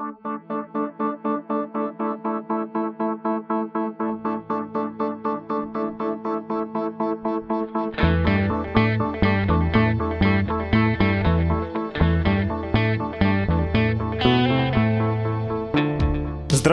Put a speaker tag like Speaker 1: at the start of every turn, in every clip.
Speaker 1: Thank you.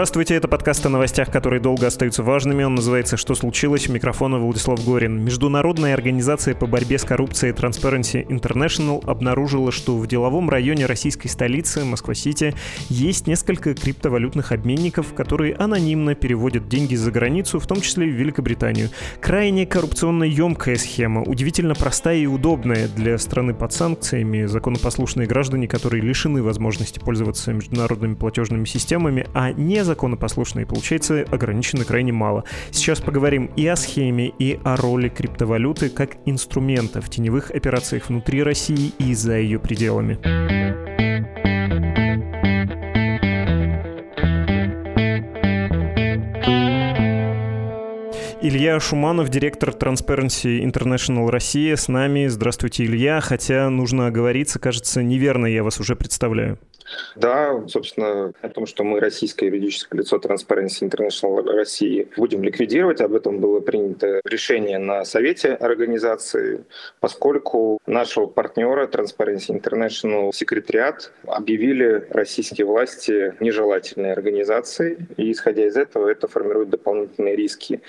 Speaker 1: Здравствуйте, это подкаст о новостях, которые долго остаются важными. Он называется «Что случилось?» У микрофона Владислав Горин. Международная организация по борьбе с коррупцией Transparency International обнаружила, что в деловом районе российской столицы, Москва-Сити, есть несколько криптовалютных обменников, которые анонимно переводят деньги за границу, в том числе в Великобританию. Крайне коррупционно емкая схема, удивительно простая и удобная для страны под санкциями. Законопослушные граждане, которые лишены возможности пользоваться международными платежными системами, а не законопослушные, получается, ограничено крайне мало. Сейчас поговорим и о схеме, и о роли криптовалюты как инструмента в теневых операциях внутри России и за ее пределами. Илья Шуманов, директор Transparency International Россия, с нами. Здравствуйте, Илья. Хотя нужно оговориться, кажется, неверно я вас уже представляю.
Speaker 2: Да, собственно, о том, что мы российское юридическое лицо Transparency International России будем ликвидировать. Об этом было принято решение на Совете организации, поскольку нашего партнера Transparency International секретариат объявили российские власти нежелательной организацией, и исходя из этого это формирует дополнительные риски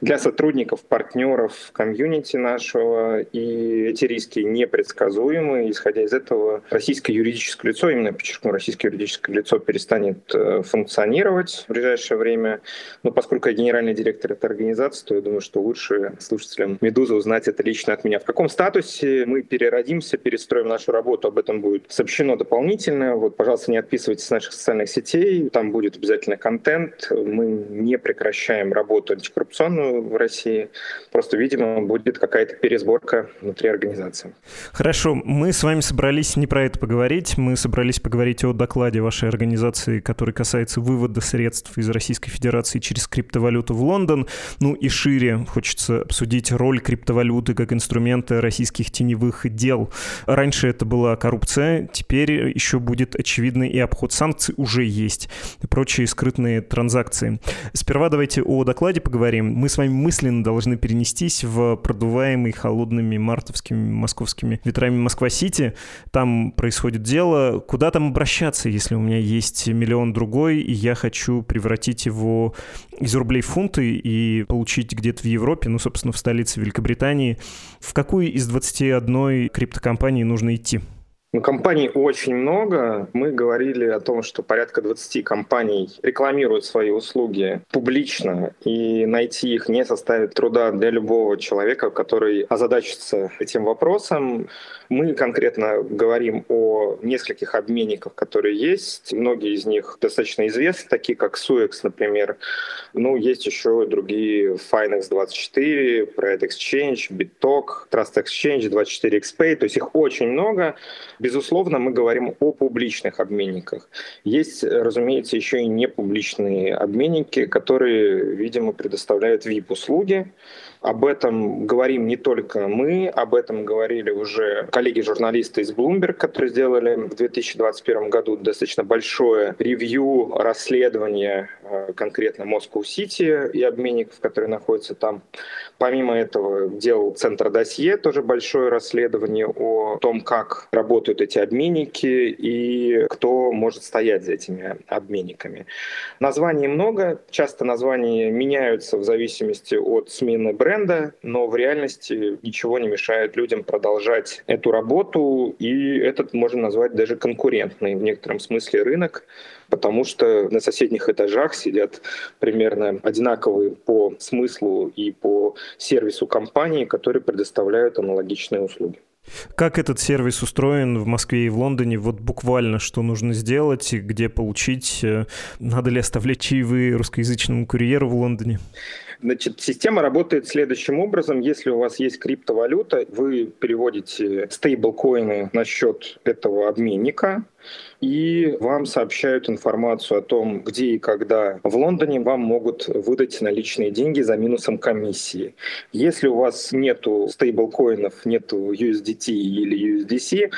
Speaker 2: для сотрудников, партнеров комьюнити нашего, и эти риски непредсказуемы. Исходя из этого, российское юридическое лицо, именно подчеркну, российское юридическое лицо перестанет э, функционировать в ближайшее время. Но поскольку я генеральный директор этой организации, то я думаю, что лучше слушателям «Медузы» узнать это лично от меня. В каком статусе мы переродимся, перестроим нашу работу, об этом будет сообщено дополнительно. Вот, пожалуйста, не отписывайтесь с наших социальных сетей, там будет обязательно контент. Мы не прекращаем работу антикоррупционную в России. Просто, видимо, будет какая-то пересборка внутри организации.
Speaker 1: Хорошо, мы с вами собрались не про это поговорить, мы собрались поговорить говорите о докладе вашей организации, который касается вывода средств из Российской Федерации через криптовалюту в Лондон. Ну и шире хочется обсудить роль криптовалюты как инструмента российских теневых дел. Раньше это была коррупция, теперь еще будет очевидный и обход санкций уже есть, и прочие скрытные транзакции. Сперва давайте о докладе поговорим. Мы с вами мысленно должны перенестись в продуваемый холодными мартовскими московскими ветрами Москва-Сити. Там происходит дело. Куда там обращаться, если у меня есть миллион другой, и я хочу превратить его из рублей в фунты и получить где-то в Европе, ну, собственно, в столице Великобритании, в какую из 21 криптокомпаний нужно идти?
Speaker 2: Ну, компаний очень много. Мы говорили о том, что порядка 20 компаний рекламируют свои услуги публично, и найти их не составит труда для любого человека, который озадачится этим вопросом. Мы конкретно говорим о нескольких обменниках, которые есть. Многие из них достаточно известны, такие как Suex, например. Ну, есть еще другие Finex24, Pride Exchange, BitTalk, Trust Exchange, 24XPay. То есть их очень много. Безусловно, мы говорим о публичных обменниках. Есть, разумеется, еще и непубличные обменники, которые, видимо, предоставляют VIP-услуги. Об этом говорим не только мы, об этом говорили уже коллеги-журналисты из Bloomberg, которые сделали в 2021 году достаточно большое ревью расследования э, конкретно City и обменников, которые находятся там. Помимо этого делал Центр Досье тоже большое расследование о том, как работают эти обменники и кто может стоять за этими обменниками. Названий много, часто названия меняются в зависимости от смены бренда, бренда, но в реальности ничего не мешает людям продолжать эту работу, и этот можно назвать даже конкурентный в некотором смысле рынок, потому что на соседних этажах сидят примерно одинаковые по смыслу и по сервису компании, которые предоставляют аналогичные услуги.
Speaker 1: Как этот сервис устроен в Москве и в Лондоне? Вот буквально что нужно сделать, где получить? Э, надо ли оставлять чаевые русскоязычному курьеру в Лондоне?
Speaker 2: Значит, система работает следующим образом. Если у вас есть криптовалюта, вы переводите стейблкоины на счет этого обменника – и вам сообщают информацию о том, где и когда в Лондоне вам могут выдать наличные деньги за минусом комиссии. Если у вас нету стейблкоинов, нету USDT или USDC,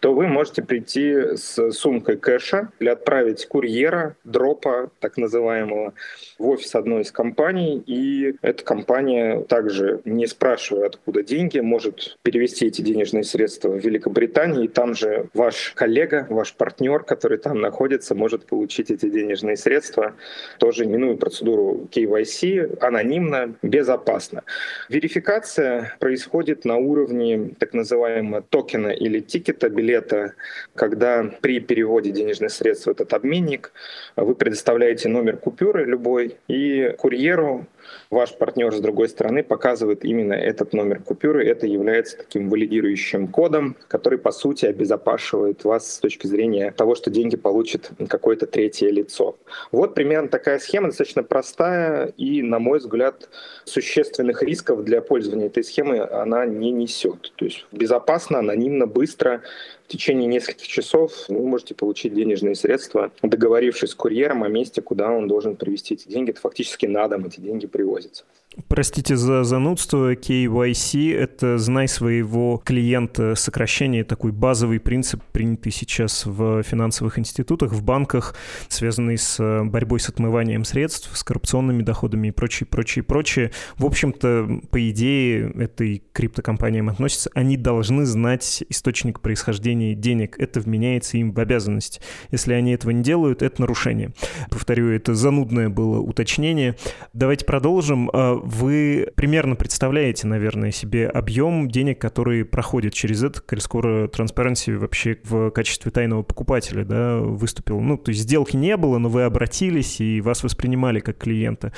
Speaker 2: то вы можете прийти с сумкой кэша или отправить курьера, дропа так называемого, в офис одной из компаний, и эта компания также, не спрашивая, откуда деньги, может перевести эти денежные средства в Великобританию, и там же ваш коллега, ваш партнер, который там находится, может получить эти денежные средства, тоже минуя процедуру KYC, анонимно, безопасно. Верификация происходит на уровне так называемого токена или тикета, билета, когда при переводе денежных средств в этот обменник вы предоставляете номер купюры любой, и курьеру ваш партнер с другой стороны показывает именно этот номер купюры. Это является таким валидирующим кодом, который, по сути, обезопашивает вас с точки зрения того, что деньги получит какое-то третье лицо. Вот примерно такая схема, достаточно простая и, на мой взгляд, существенных рисков для пользования этой схемы она не несет. То есть безопасно, анонимно, быстро течение нескольких часов вы можете получить денежные средства, договорившись с курьером о месте, куда он должен привезти эти деньги. Это фактически на дом эти деньги привозятся.
Speaker 1: Простите за занудство, KYC — это «знай своего клиента» сокращение, такой базовый принцип, принятый сейчас в финансовых институтах, в банках, связанный с э, борьбой с отмыванием средств, с коррупционными доходами и прочее, прочее, прочее. В общем-то, по идее, этой криптокомпаниям относится, они должны знать источник происхождения денег. Это вменяется им в обязанность. Если они этого не делают, это нарушение. Повторю, это занудное было уточнение. Давайте продолжим а, вы примерно представляете, наверное, себе объем денег, который проходит через это, скоро Transparency вообще в качестве тайного покупателя да, выступил. Ну, то есть сделки не было, но вы обратились и вас воспринимали как клиента.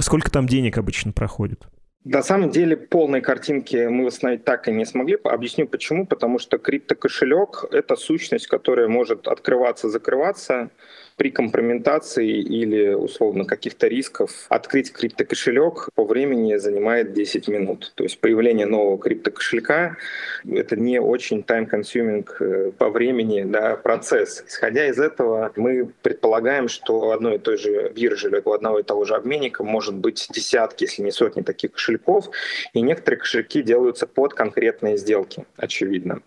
Speaker 1: Сколько там денег обычно проходит?
Speaker 2: На самом деле полной картинки мы восстановить так и не смогли. Объясню почему. Потому что криптокошелек — это сущность, которая может открываться, закрываться при компрометации или условно каких-то рисков открыть криптокошелек по времени занимает 10 минут. То есть появление нового криптокошелька — это не очень time-consuming э, по времени да, процесс. Исходя из этого, мы предполагаем, что у одной и той же биржи или у одного и того же обменника может быть десятки, если не сотни таких кошельков, и некоторые кошельки делаются под конкретные сделки, очевидно.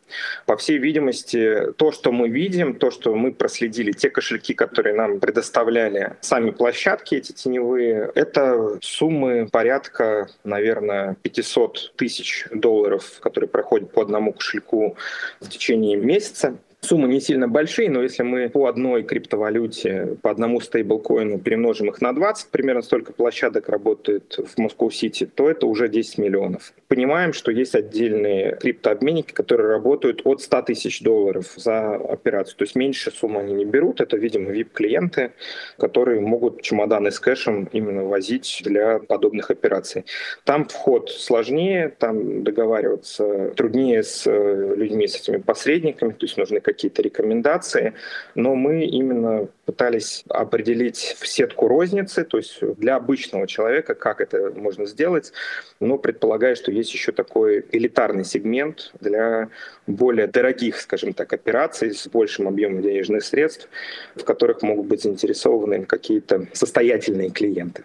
Speaker 2: По всей видимости, то, что мы видим, то, что мы проследили, те кошельки, которые которые нам предоставляли сами площадки эти теневые, это суммы порядка, наверное, 500 тысяч долларов, которые проходят по одному кошельку в течение месяца. Суммы не сильно большие, но если мы по одной криптовалюте, по одному стейблкоину перемножим их на 20, примерно столько площадок работает в Москву-Сити, то это уже 10 миллионов. Понимаем, что есть отдельные криптообменники, которые работают от 100 тысяч долларов за операцию. То есть меньше суммы они не берут. Это, видимо, VIP-клиенты, которые могут чемоданы с кэшем именно возить для подобных операций. Там вход сложнее, там договариваться труднее с э, людьми, с этими посредниками, то есть нужны какие-то рекомендации, но мы именно пытались определить в сетку розницы, то есть для обычного человека, как это можно сделать, но предполагая, что есть еще такой элитарный сегмент для более дорогих, скажем так, операций с большим объемом денежных средств, в которых могут быть заинтересованы какие-то состоятельные клиенты.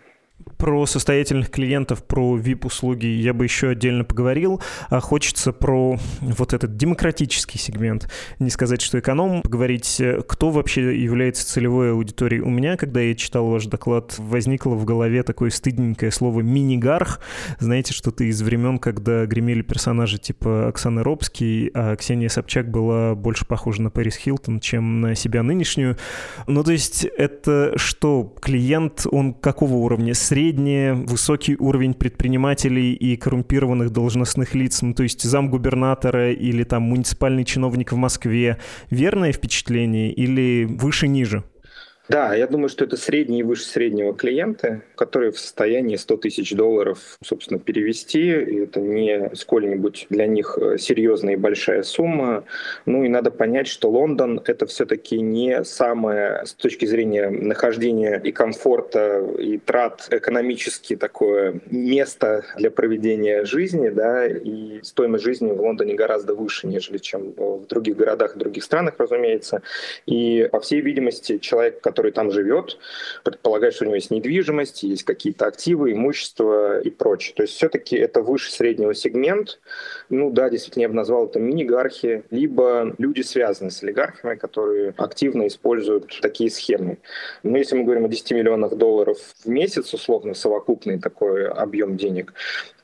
Speaker 1: Про состоятельных клиентов, про VIP-услуги я бы еще отдельно поговорил. А хочется про вот этот демократический сегмент. Не сказать, что эконом, поговорить, кто вообще является целевой аудиторией. У меня, когда я читал ваш доклад, возникло в голове такое стыдненькое слово «минигарх». Знаете, что-то из времен, когда гремели персонажи типа Оксаны Робский, а Ксения Собчак была больше похожа на Пэрис Хилтон, чем на себя нынешнюю. Ну, то есть это что, клиент, он какого уровня? Средний средне высокий уровень предпринимателей и коррумпированных должностных лиц, ну, то есть замгубернатора или там муниципальный чиновник в Москве, верное впечатление или выше-ниже?
Speaker 2: Да, я думаю, что это средние и выше среднего клиенты, которые в состоянии 100 тысяч долларов, собственно, перевести. И это не сколь-нибудь для них э, серьезная и большая сумма. Ну и надо понять, что Лондон — это все-таки не самое, с точки зрения нахождения и комфорта, и трат, экономически такое место для проведения жизни, да, и стоимость жизни в Лондоне гораздо выше, нежели чем в других городах и других странах, разумеется. И, по всей видимости, человек, который там живет, предполагает, что у него есть недвижимость, есть какие-то активы, имущество и прочее. То есть все-таки это выше среднего сегмент. Ну да, действительно, я бы назвал это мини-гархи, либо люди, связанные с олигархами, которые активно используют такие схемы. Но если мы говорим о 10 миллионах долларов в месяц, условно, совокупный такой объем денег,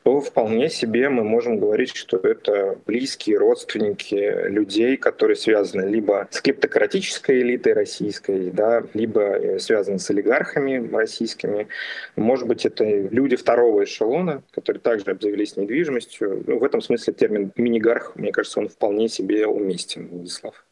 Speaker 2: то вполне себе мы можем говорить, что это близкие родственники людей, которые связаны либо с клептократической элитой российской, да, либо э, связаны с олигархами российскими. Может быть, это люди второго эшелона, которые также обзавелись недвижимостью. Ну, в этом смысле термин «минигарх», мне кажется, он вполне себе уместен, Владислав.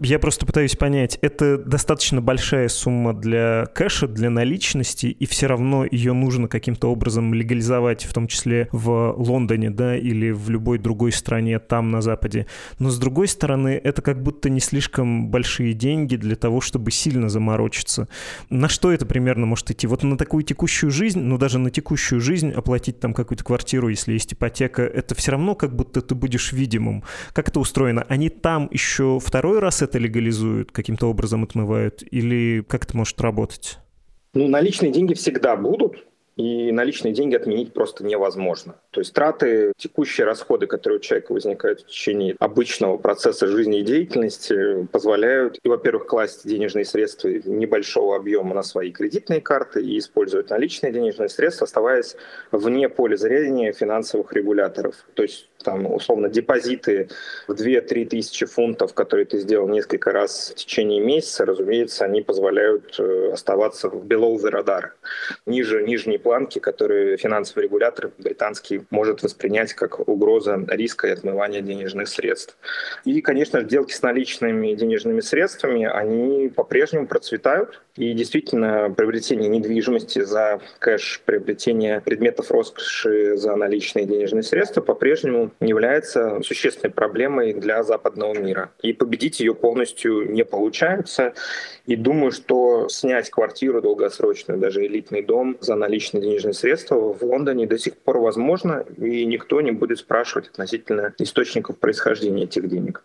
Speaker 1: Я просто пытаюсь понять, это достаточно большая сумма для кэша, для наличности, и все равно ее нужно каким-то образом легализовать, в том числе в Лондоне, да, или в любой другой стране там, на Западе. Но с другой стороны, это как будто не слишком большие деньги для того, чтобы сильно заморочиться. На что это примерно может идти? Вот на такую текущую жизнь, ну даже на текущую жизнь оплатить там какую-то квартиру, если есть ипотека, это все равно как будто ты будешь видимым. Как это устроено? Они там еще второй раз это легализуют, каким-то образом отмывают, или как это может работать?
Speaker 2: Ну, наличные деньги всегда будут, и наличные деньги отменить просто невозможно. То есть траты, текущие расходы, которые у человека возникают в течение обычного процесса жизнедеятельности, позволяют, и, во-первых, класть денежные средства небольшого объема на свои кредитные карты и использовать наличные денежные средства, оставаясь вне поля зрения финансовых регуляторов. То есть там, условно, депозиты в 2-3 тысячи фунтов, которые ты сделал несколько раз в течение месяца, разумеется, они позволяют э, оставаться в below the radar, ниже нижней планки, которые финансовый регулятор британский может воспринять как угроза риска и отмывания денежных средств. И, конечно, сделки с наличными денежными средствами, они по-прежнему процветают. И действительно, приобретение недвижимости за кэш, приобретение предметов роскоши за наличные денежные средства по-прежнему является существенной проблемой для западного мира. И победить ее полностью не получается. И думаю, что снять квартиру долгосрочную, даже элитный дом за наличные денежные средства в Лондоне до сих пор возможно, и никто не будет спрашивать относительно источников происхождения этих денег.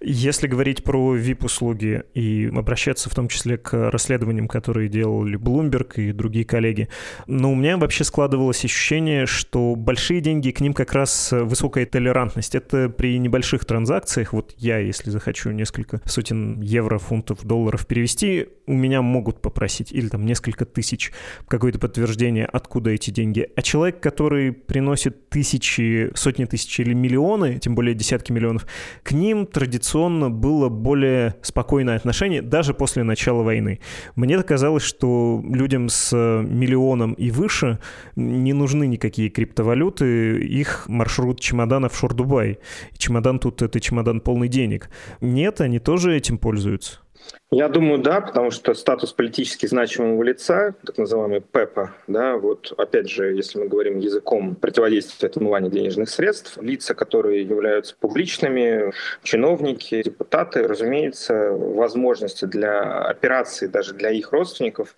Speaker 1: Если говорить про VIP-услуги и обращаться в том числе к расследованиям, которые делали Bloomberg и другие коллеги, но у меня вообще складывалось ощущение, что большие деньги, к ним как раз высокая толерантность. Это при небольших транзакциях, вот я, если захочу несколько сотен евро, фунтов, долларов перевести, у меня могут попросить, или там несколько тысяч, какое-то подтверждение, откуда эти деньги. А человек, который приносит тысячи, сотни тысяч или миллионы, тем более десятки миллионов, к ним традиционно было более спокойное отношение даже после начала войны. Мне казалось, что людям с миллионом и выше не нужны никакие криптовалюты, их маршрут чемодана в Шор-Дубай. Чемодан тут — это чемодан полный денег. Нет, они тоже этим пользуются.
Speaker 2: Я думаю, да, потому что статус политически значимого лица, так называемый ПЭПа, да, вот опять же, если мы говорим языком противодействия отмывания денежных средств, лица, которые являются публичными, чиновники, депутаты, разумеется, возможности для операций даже для их родственников,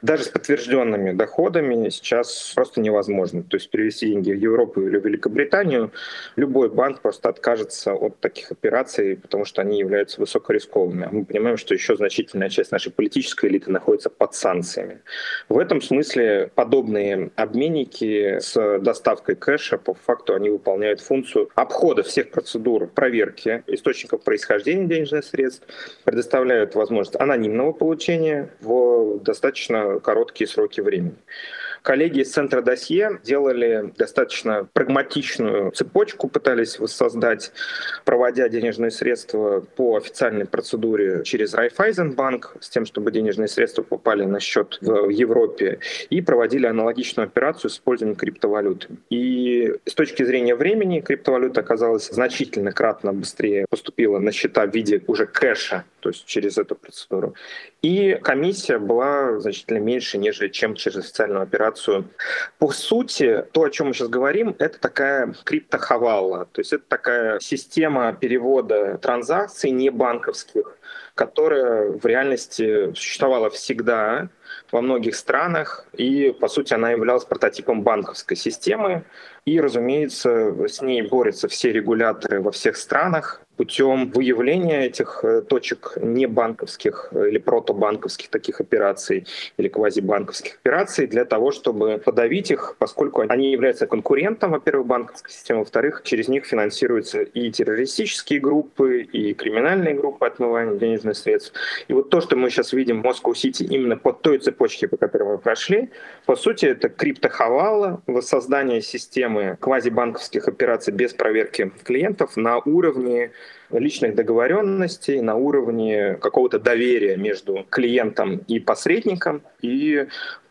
Speaker 2: даже с подтвержденными доходами сейчас просто невозможно. То есть перевести деньги в Европу или в Великобританию, любой банк просто откажется от таких операций, потому что они являются высокорисковыми. Мы понимаем, что еще значительная часть нашей политической элиты находится под санкциями. В этом смысле подобные обменники с доставкой кэша по факту они выполняют функцию обхода всех процедур проверки источников происхождения денежных средств, предоставляют возможность анонимного получения в достаточно короткие сроки времени. Коллеги из центра досье делали достаточно прагматичную цепочку, пытались воссоздать, проводя денежные средства по официальной процедуре через Райфайзенбанк, с тем, чтобы денежные средства попали на счет в Европе, и проводили аналогичную операцию с использованием криптовалюты. И с точки зрения времени криптовалюта оказалась значительно кратно быстрее поступила на счета в виде уже кэша, то есть через эту процедуру. И комиссия была значительно меньше, нежели чем через официальную операцию. По сути, то, о чем мы сейчас говорим, это такая криптохавала, то есть это такая система перевода транзакций не банковских, которая в реальности существовала всегда во многих странах, и, по сути, она являлась прототипом банковской системы, и, разумеется, с ней борются все регуляторы во всех странах путем выявления этих э, точек небанковских или протобанковских таких операций или квазибанковских операций для того, чтобы подавить их, поскольку они являются конкурентом, во-первых, банковской системы, во-вторых, через них финансируются и террористические группы, и криминальные группы отмывания денежных средств. И вот то, что мы сейчас видим в Москву-Сити именно по той цепочке, по которой мы прошли, по сути, это криптохавала, воссоздание системы квазибанковских операций без проверки клиентов на уровне личных договоренностей, на уровне какого-то доверия между клиентом и посредником. И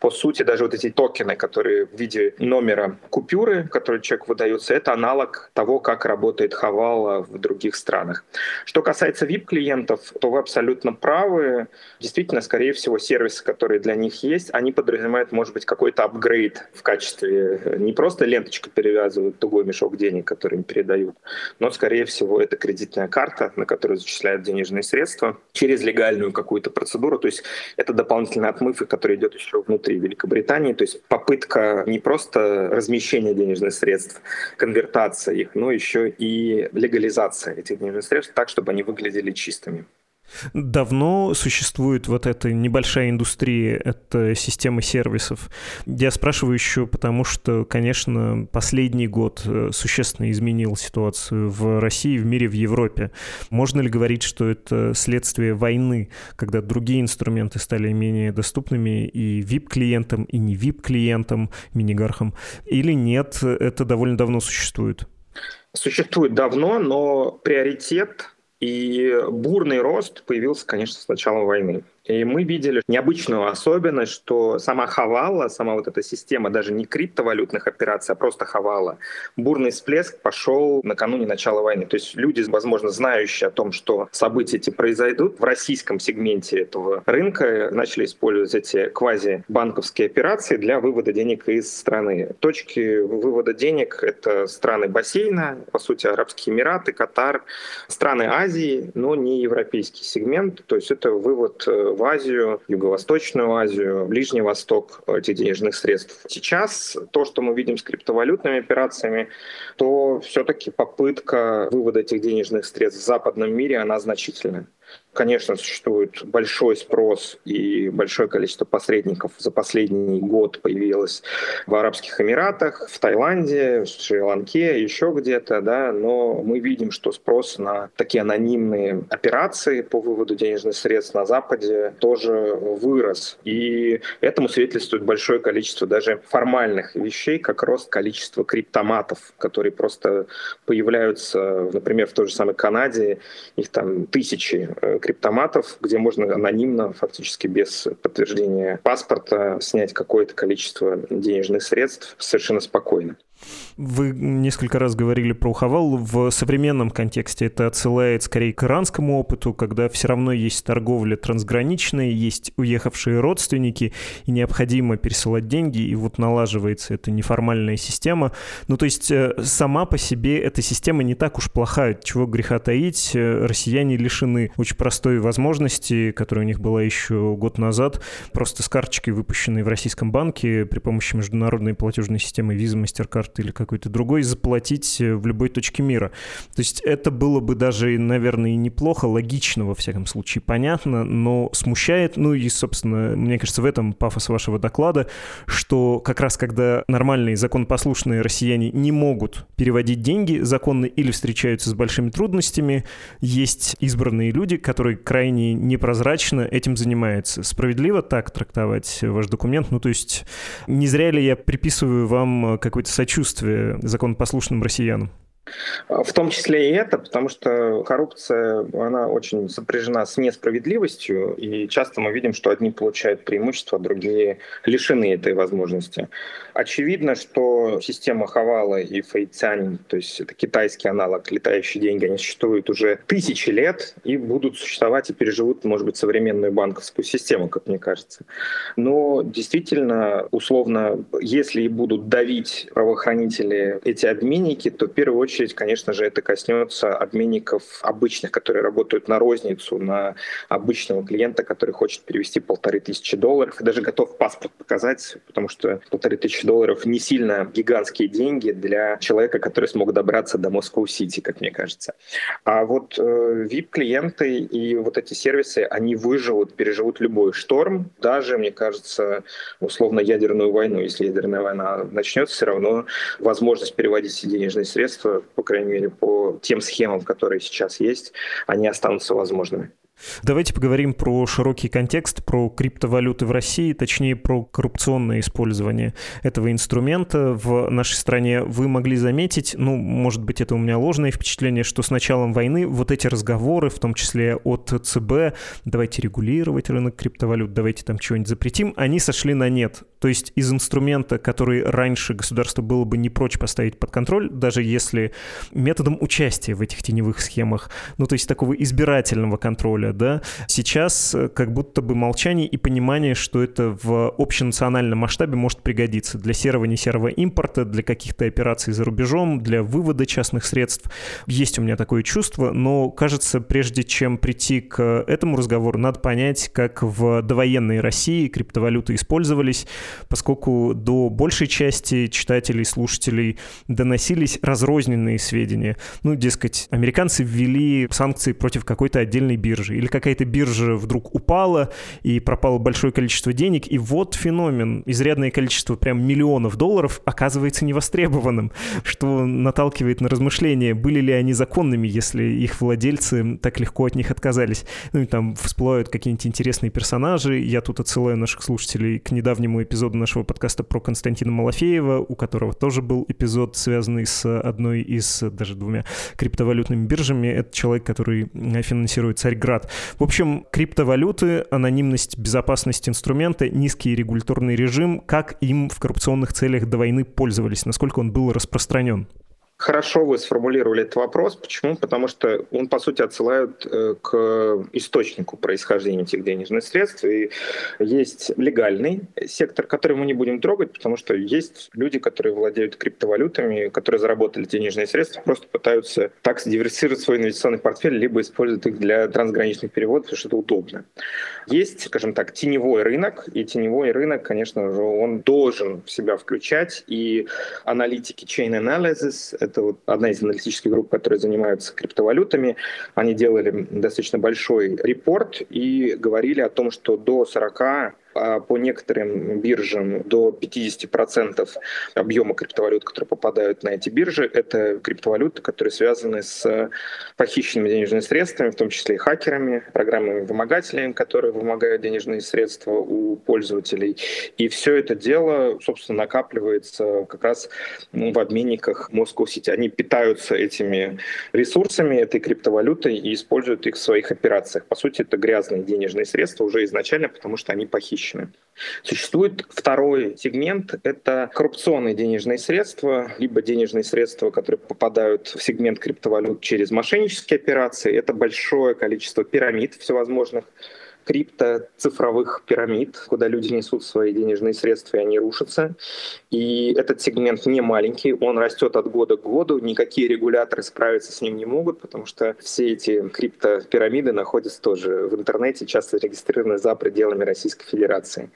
Speaker 2: по сути, даже вот эти токены, которые в виде номера купюры, который человек выдается, это аналог того, как работает Хавала в других странах. Что касается VIP-клиентов, то вы абсолютно правы. Действительно, скорее всего, сервисы, которые для них есть, они подразумевают, может быть, какой-то апгрейд в качестве э, не просто ленточку перевязывают, тугой мешок денег, который им передают, но, скорее всего, это кредитная карта, на которую зачисляют денежные средства через легальную какую-то процедуру. То есть это дополнительный отмыв, который идет еще внутри и Великобритании. То есть попытка не просто размещения денежных средств, конвертация их, но еще и легализация этих денежных средств так, чтобы они выглядели чистыми.
Speaker 1: Давно существует вот эта небольшая индустрия, это система сервисов. Я спрашиваю еще потому, что, конечно, последний год э, существенно изменил ситуацию в России, в мире, в Европе. Можно ли говорить, что это следствие войны, когда другие инструменты стали менее доступными и VIP-клиентам, и не VIP-клиентам, минигархам? Или нет, это довольно давно существует?
Speaker 2: Существует давно, но приоритет и бурный рост появился, конечно, с начала войны. И мы видели необычную особенность, что сама Хавала, сама вот эта система даже не криптовалютных операций, а просто Хавала, бурный всплеск пошел накануне начала войны. То есть люди, возможно, знающие о том, что события эти произойдут, в российском сегменте этого рынка начали использовать эти квази-банковские операции для вывода денег из страны. Точки вывода денег — это страны бассейна, по сути, Арабские Эмираты, Катар, страны Азии, но не европейский сегмент. То есть это вывод э, в Азию, Юго-Восточную Азию, Ближний Восток этих денежных средств. Сейчас то, что мы видим с криптовалютными операциями, то все-таки попытка вывода этих денежных средств в западном мире, она значительная. Конечно, существует большой спрос и большое количество посредников. За последний год появилось в Арабских Эмиратах, в Таиланде, в Шри-Ланке, еще где-то, да, но мы видим, что спрос на такие анонимные операции по выводу денежных средств на Западе тоже вырос. И этому свидетельствует большое количество даже формальных вещей, как рост количества криптоматов, которые просто появляются, например, в той же самой Канаде, их там тысячи э, криптоматов, где можно анонимно, фактически без подтверждения паспорта, снять какое-то количество денежных средств совершенно спокойно.
Speaker 1: Вы несколько раз говорили про Хавал. В современном контексте это отсылает скорее к иранскому опыту, когда все равно есть торговля трансграничная, есть уехавшие родственники, и необходимо пересылать деньги, и вот налаживается эта неформальная система. Ну, то есть э, сама по себе эта система не так уж плохая, чего греха таить. Э, россияне лишены очень простой возможности, которая у них была еще год назад, просто с карточкой, выпущенной в российском банке при помощи международной платежной системы Visa, MasterCard или какой-то другой заплатить в любой точке мира. То есть это было бы даже, наверное, и неплохо, логично во всяком случае, понятно, но смущает, ну и, собственно, мне кажется, в этом пафос вашего доклада, что как раз когда нормальные законопослушные россияне не могут переводить деньги законно или встречаются с большими трудностями, есть избранные люди, которые крайне непрозрачно этим занимаются. Справедливо так трактовать ваш документ? Ну, то есть не зря ли я приписываю вам какое-то сочувствие законопослушным россиянам?
Speaker 2: В том числе и это, потому что коррупция, она очень сопряжена с несправедливостью, и часто мы видим, что одни получают преимущество, другие лишены этой возможности. Очевидно, что система Хавала и Фейцянь, то есть это китайский аналог летающие деньги, они существуют уже тысячи лет и будут существовать и переживут, может быть, современную банковскую систему, как мне кажется. Но действительно, условно, если и будут давить правоохранители эти обменники, то в первую очередь очередь, конечно же, это коснется обменников обычных, которые работают на розницу, на обычного клиента, который хочет перевести полторы тысячи долларов и даже готов паспорт показать, потому что полторы тысячи долларов не сильно гигантские деньги для человека, который смог добраться до Москву-Сити, как мне кажется. А вот э, VIP-клиенты и вот эти сервисы, они выживут, переживут любой шторм, даже, мне кажется, условно ядерную войну. Если ядерная война начнется, все равно возможность переводить денежные средства по крайней мере, по тем схемам, которые сейчас есть, они останутся возможными.
Speaker 1: Давайте поговорим про широкий контекст, про криптовалюты в России, точнее про коррупционное использование этого инструмента в нашей стране. Вы могли заметить, ну, может быть, это у меня ложное впечатление, что с началом войны вот эти разговоры, в том числе от ЦБ, давайте регулировать рынок криптовалют, давайте там чего-нибудь запретим, они сошли на нет. То есть из инструмента, который раньше государство было бы не прочь поставить под контроль, даже если методом участия в этих теневых схемах, ну, то есть такого избирательного контроля, да, сейчас э, как будто бы молчание и понимание, что это в общенациональном масштабе может пригодиться для серого, не серого импорта, для каких-то операций за рубежом, для вывода частных средств. Есть у меня такое чувство, но кажется, прежде чем прийти к этому разговору, надо понять, как в довоенной России криптовалюты использовались, поскольку до большей части читателей, слушателей доносились разрозненные сведения. Ну, дескать, американцы ввели санкции против какой-то отдельной биржи или какая-то биржа вдруг упала, и пропало большое количество денег, и вот феномен. Изрядное количество, прям миллионов долларов, оказывается невостребованным, что наталкивает на размышления, были ли они законными, если их владельцы так легко от них отказались. Ну и там всплывают какие-нибудь интересные персонажи. Я тут отсылаю наших слушателей к недавнему эпизоду нашего подкаста про Константина Малафеева, у которого тоже был эпизод, связанный с одной из, даже двумя криптовалютными биржами. Это человек, который финансирует Царьград в общем, криптовалюты, анонимность, безопасность инструмента, низкий регуляторный режим, как им в коррупционных целях до войны пользовались, насколько он был распространен?
Speaker 2: Хорошо вы сформулировали этот вопрос. Почему? Потому что он, по сути, отсылает э, к источнику происхождения этих денежных средств. И есть легальный сектор, который мы не будем трогать, потому что есть люди, которые владеют криптовалютами, которые заработали денежные средства, просто пытаются так диверсировать свой инвестиционный портфель, либо используют их для трансграничных переводов, потому что это удобно. Есть, скажем так, теневой рынок, и теневой рынок, конечно же, он должен в себя включать и аналитики Chain Analysis, это вот одна из аналитических групп, которые занимаются криптовалютами. Они делали достаточно большой репорт и говорили о том, что до 40 а по некоторым биржам до 50% объема криптовалют, которые попадают на эти биржи, это криптовалюты, которые связаны с похищенными денежными средствами, в том числе и хакерами, программами-вымогателями, которые вымогают денежные средства у пользователей. И все это дело, собственно, накапливается как раз в обменниках Moscow City. Они питаются этими ресурсами, этой криптовалютой и используют их в своих операциях. По сути, это грязные денежные средства уже изначально, потому что они похищены запрещены. Существует второй сегмент — это коррупционные денежные средства, либо денежные средства, которые попадают в сегмент криптовалют через мошеннические операции. Это большое количество пирамид всевозможных, крипто-цифровых пирамид, куда люди несут свои денежные средства, и они рушатся. И этот сегмент не маленький, он растет от года к году, никакие регуляторы справиться с ним не могут, потому что все эти крипто-пирамиды находятся тоже в интернете, часто регистрированы за пределами Российской Федерации.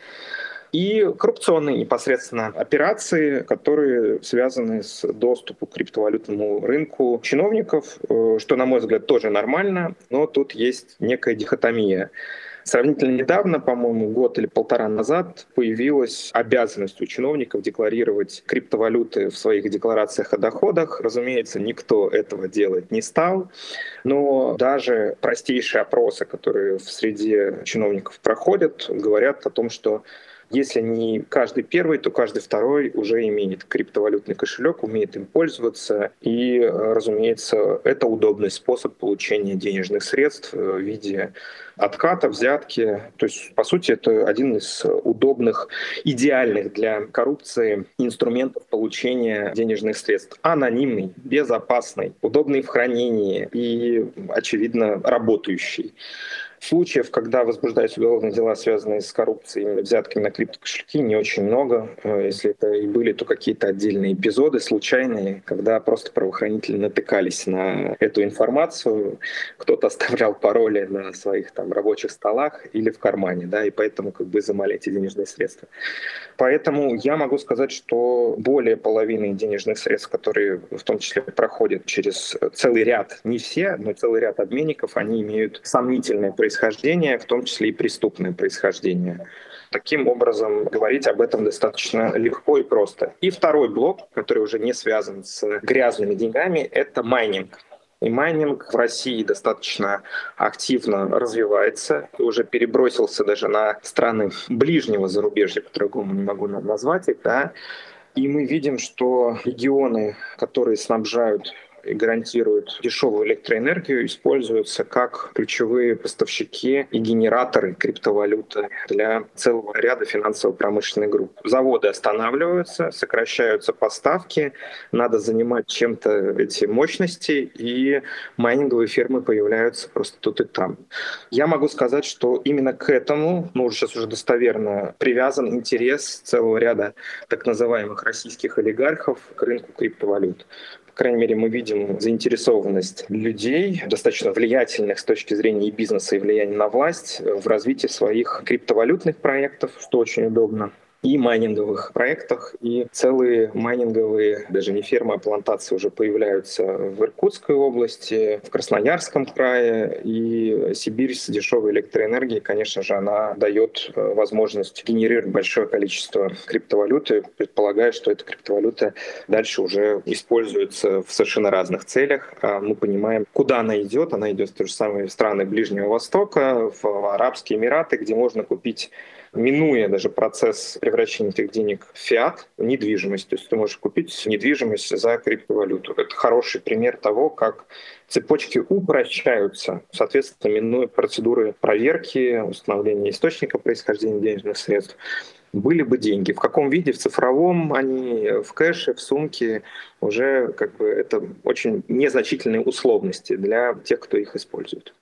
Speaker 2: и коррупционные непосредственно операции, которые связаны с доступом к криптовалютному рынку чиновников, э, что, на мой взгляд, тоже нормально, но тут есть некая дихотомия. Сравнительно недавно, по-моему, год или полтора назад, появилась обязанность у чиновников декларировать криптовалюты в своих декларациях о доходах. Разумеется, никто этого делать не стал, но даже простейшие опросы, которые в среде чиновников проходят, говорят о том, что если не каждый первый, то каждый второй уже имеет криптовалютный кошелек, умеет им пользоваться. И, разумеется, это удобный способ получения денежных средств в виде отката, взятки. То есть, по сути, это один из удобных, идеальных для коррупции инструментов получения денежных средств. Анонимный, безопасный, удобный в хранении и, очевидно, работающий. Случаев, когда возбуждаются уголовные дела, связанные с коррупцией, взятками на криптокошельки, не очень много. Э, если это и были, то какие-то отдельные эпизоды, случайные, когда просто правоохранители натыкались на эту информацию. Кто-то оставлял пароли на своих там рабочих столах или в кармане, да, и поэтому как бы изымали эти денежные средства. Поэтому я могу сказать, что более половины денежных средств, которые в том числе проходят через целый ряд, не все, но целый ряд обменников, они имеют сомнительное происхождение происхождения, в том числе и преступное происхождение. Таким образом, говорить об этом достаточно легко и просто. И второй блок, который уже не связан с грязными деньгами, это майнинг. И майнинг в России достаточно активно развивается, и уже перебросился даже на страны ближнего зарубежья, по-другому не могу назвать их, да. И мы видим, что регионы, которые снабжают и гарантируют дешевую электроэнергию, используются как ключевые поставщики и генераторы криптовалюты для целого ряда финансово-промышленных групп. Заводы останавливаются, сокращаются поставки, надо занимать чем-то эти мощности, и майнинговые фермы появляются просто тут и там. Я могу сказать, что именно к этому, ну, сейчас уже достоверно, привязан интерес целого ряда так называемых российских олигархов к рынку криптовалют крайней мере, мы видим заинтересованность людей, достаточно влиятельных с точки зрения и бизнеса, и влияния на власть в развитии своих криптовалютных проектов, что очень удобно и майнинговых проектах, и целые майнинговые, даже не фермы, а плантации уже появляются в Иркутской области, в Красноярском крае, и Сибирь с дешевой электроэнергией, конечно же, она дает э, возможность генерировать большое количество криптовалюты, предполагая, что эта криптовалюта дальше уже используется в совершенно разных целях. А мы понимаем, куда она идет. Она идет в те же самые страны Ближнего Востока, в Арабские Эмираты, где можно купить минуя даже процесс превращения этих денег в фиат, недвижимость. То есть ты можешь купить недвижимость за криптовалюту. Это хороший пример того, как цепочки упрощаются, соответственно, минуя процедуры проверки, установления источника происхождения денежных средств. Были бы деньги. В каком виде? В цифровом они, в кэше, в сумке. Уже как бы это очень незначительные условности для тех, кто их использует.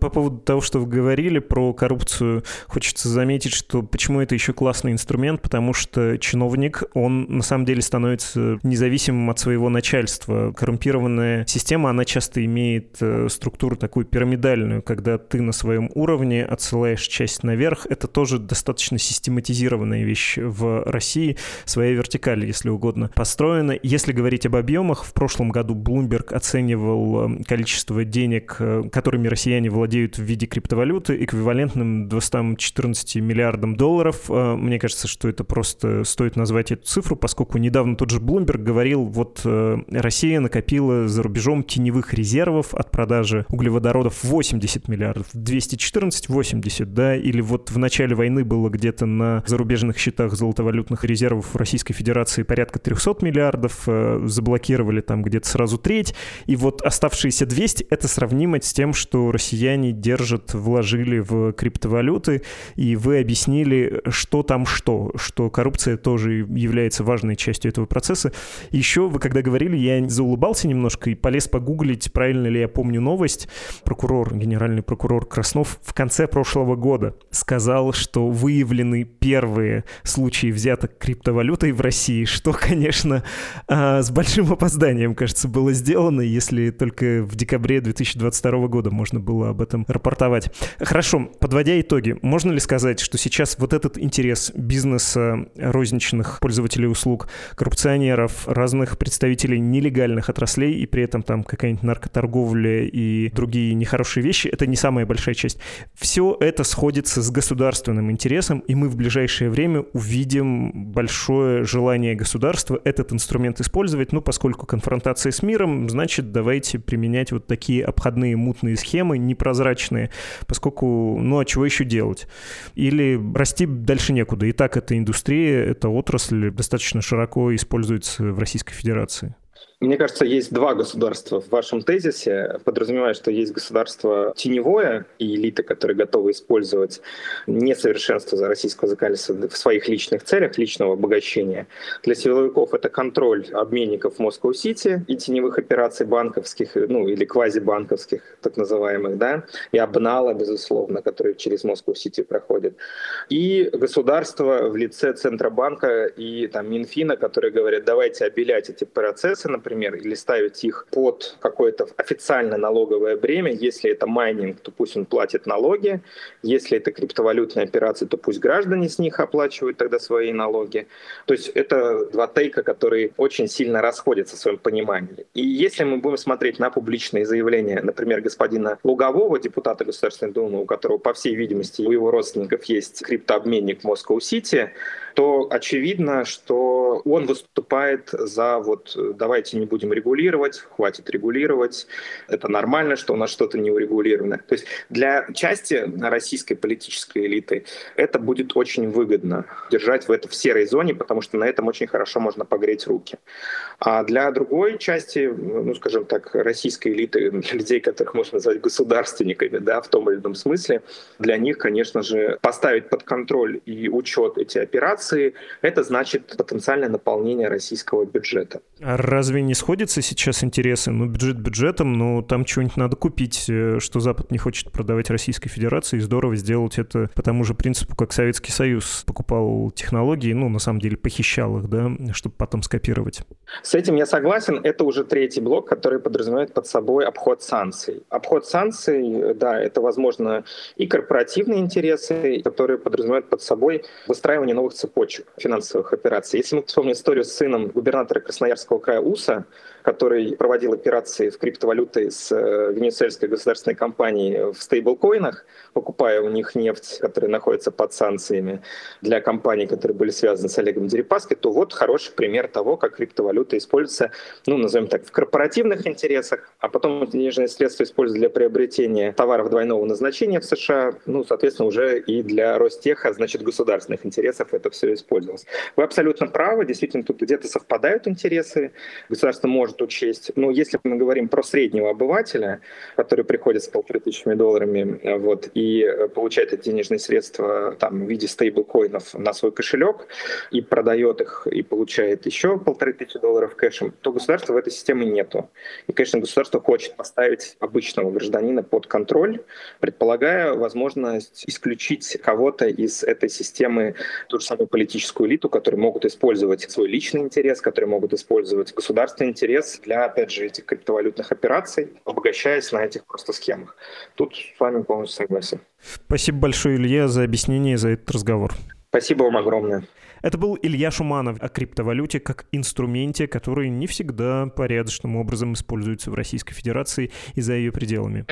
Speaker 1: По поводу того, что вы говорили про коррупцию, хочется заметить, что почему это еще классный инструмент, потому что чиновник, он на самом деле становится независимым от своего начальства. Коррумпированная система, она часто имеет э, структуру такую пирамидальную, когда ты на своем уровне отсылаешь часть наверх. Это тоже достаточно систематизированная вещь в России, своя вертикаль, если угодно, построена. Если говорить об объемах, в прошлом году Bloomberg оценивал э, количество денег, э, которыми россияне владеют владеют в виде криптовалюты эквивалентным 214 миллиардам долларов. Э, мне кажется, что это просто стоит назвать эту цифру, поскольку недавно тот же Bloomberg говорил, вот э, Россия накопила за рубежом теневых резервов от продажи углеводородов 80 миллиардов, 214 80, да, или вот в начале войны было где-то на зарубежных счетах золотовалютных резервов Российской Федерации порядка 300 миллиардов, э, заблокировали там где-то сразу треть, и вот оставшиеся 200 это сравнимо с тем, что россияне россияне держат, вложили в криптовалюты, и вы объяснили, что там что, что коррупция тоже является важной частью этого процесса. Еще вы когда говорили, я заулыбался немножко и полез погуглить, правильно ли я помню новость. Прокурор, генеральный прокурор Краснов в конце прошлого года сказал, что выявлены первые случаи взяток криптовалютой в России, что, конечно, а, с большим опозданием, кажется, было сделано, если только в декабре 2022 года можно было об этом рапортовать. Хорошо, подводя итоги, можно ли сказать, что сейчас вот этот интерес бизнеса, розничных пользователей услуг, коррупционеров, разных представителей нелегальных отраслей и при этом там какая-нибудь наркоторговля и другие нехорошие вещи, это не самая большая часть. Все это сходится с государственным интересом, и мы в ближайшее время увидим большое желание государства этот инструмент использовать, ну, поскольку конфронтация с миром, значит, давайте применять вот такие обходные мутные схемы, непрозрачные, поскольку, ну, а чего еще делать? Или расти дальше некуда. И так эта индустрия, эта отрасль достаточно широко используется в Российской Федерации.
Speaker 2: Мне кажется, есть два государства в вашем тезисе. Подразумевая, что есть государство теневое и элиты, которые готовы использовать несовершенство за российского законодательства в своих личных целях, личного обогащения. Для силовиков это контроль обменников Москва-Сити и теневых операций банковских, ну или квазибанковских, так называемых, да, и обнала, безусловно, которые через Москву-Сити проходят. И государство в лице Центробанка и там, Минфина, которые говорят, давайте обелять эти процессы, например, или ставить их под какое-то официально налоговое бремя. Если это майнинг, то пусть он платит налоги. Если это криптовалютные операции, то пусть граждане с них оплачивают тогда свои налоги. То есть это два take а, которые очень сильно расходятся в своем понимании. И если мы будем смотреть на публичные заявления, например, господина Лугового, депутата Государственной Думы, у которого, по всей видимости, у его родственников есть криптообменник в Москва-Сити, то очевидно, что он выступает за вот давайте не будем регулировать, хватит регулировать, это нормально, что у нас что-то не урегулировано. То есть для части российской политической элиты это будет очень выгодно держать в это в серой зоне, потому что на этом очень хорошо можно погреть руки. А для другой части, ну, скажем так, российской элиты, для людей, которых можно назвать государственниками, да, в том или ином смысле, для них, конечно же, поставить под контроль и учет эти операции, это значит потенциальное наполнение российского бюджета.
Speaker 1: А разве не сходятся сейчас интересы? Ну, бюджет бюджетом, но там чего-нибудь надо купить, э, что Запад не хочет продавать Российской Федерации, и здорово сделать это по тому же принципу, как Советский Союз покупал технологии, ну, на самом деле, похищал их, да, чтобы потом скопировать.
Speaker 2: С этим я согласен. Это уже третий блок, который подразумевает под собой обход санкций. Обход санкций, да, это, возможно, и корпоративные интересы, которые подразумевают под собой выстраивание новых цепочек финансовых операций. Если мы вспомним историю с сыном губернатора Красноярского края Уса, который проводил операции в криптовалюты с э, венесуэльской государственной компанией в стейблкоинах, покупая у них нефть, которая находится под санкциями для компаний, которые были связаны с Олегом Дерипаской, то вот хороший пример того, как криптовалюта используется, ну, назовем так, в корпоративных интересах, а потом денежные средства используют для приобретения товаров двойного назначения в США, ну, соответственно, уже и для Ростеха, значит, государственных интересов это все использовалось. Вы абсолютно правы, действительно, тут где-то совпадают интересы, государство может может учесть. Но если мы говорим про среднего обывателя, который приходит с полторы тысячами долларами вот, и э, получает эти денежные средства там, в виде стейблкоинов на свой кошелек и продает их и получает еще полторы тысячи долларов кэшем, то государства в этой системе нету. И, конечно, государство хочет поставить обычного гражданина под контроль, предполагая возможность исключить кого-то из этой системы, ту же самую политическую элиту, которые могут использовать свой личный интерес, которые могут использовать государственный интерес интерес для, опять же, этих криптовалютных операций, обогащаясь на этих просто схемах. Тут с вами полностью согласен.
Speaker 1: Спасибо большое, Илья, за объяснение, за этот разговор.
Speaker 2: Спасибо вам огромное.
Speaker 1: Это был Илья Шуманов о криптовалюте как инструменте, который не всегда порядочным образом используется в Российской Федерации и за ее пределами.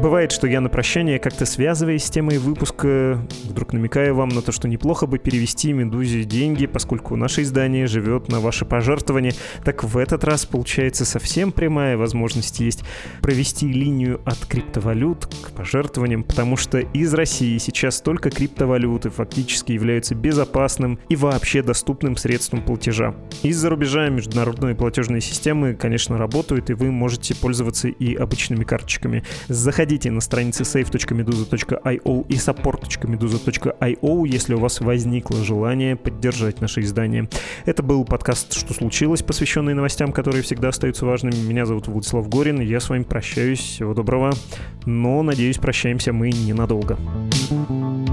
Speaker 1: Бывает, что я на прощание, как-то связываясь с темой выпуска, вдруг намекаю вам на то, что неплохо бы перевести Медузе деньги, поскольку наше издание живет на ваши пожертвования. Так в этот раз, получается, совсем прямая возможность есть провести линию от криптовалют к пожертвованиям, потому что из России сейчас только криптовалюты фактически являются безопасным и вообще доступным средством платежа. Из-за рубежа международные платежные системы, конечно, работают, и вы можете пользоваться и обычными карточками. Заходите Заходите на страницы save.meduza.io и support.meduza.io, если у вас возникло желание поддержать наше издание. Это был подкаст «Что случилось?», посвященный новостям, которые всегда остаются важными. Меня зовут Владислав Горин, я с вами прощаюсь. Всего доброго. Но, надеюсь, прощаемся мы ненадолго. thank you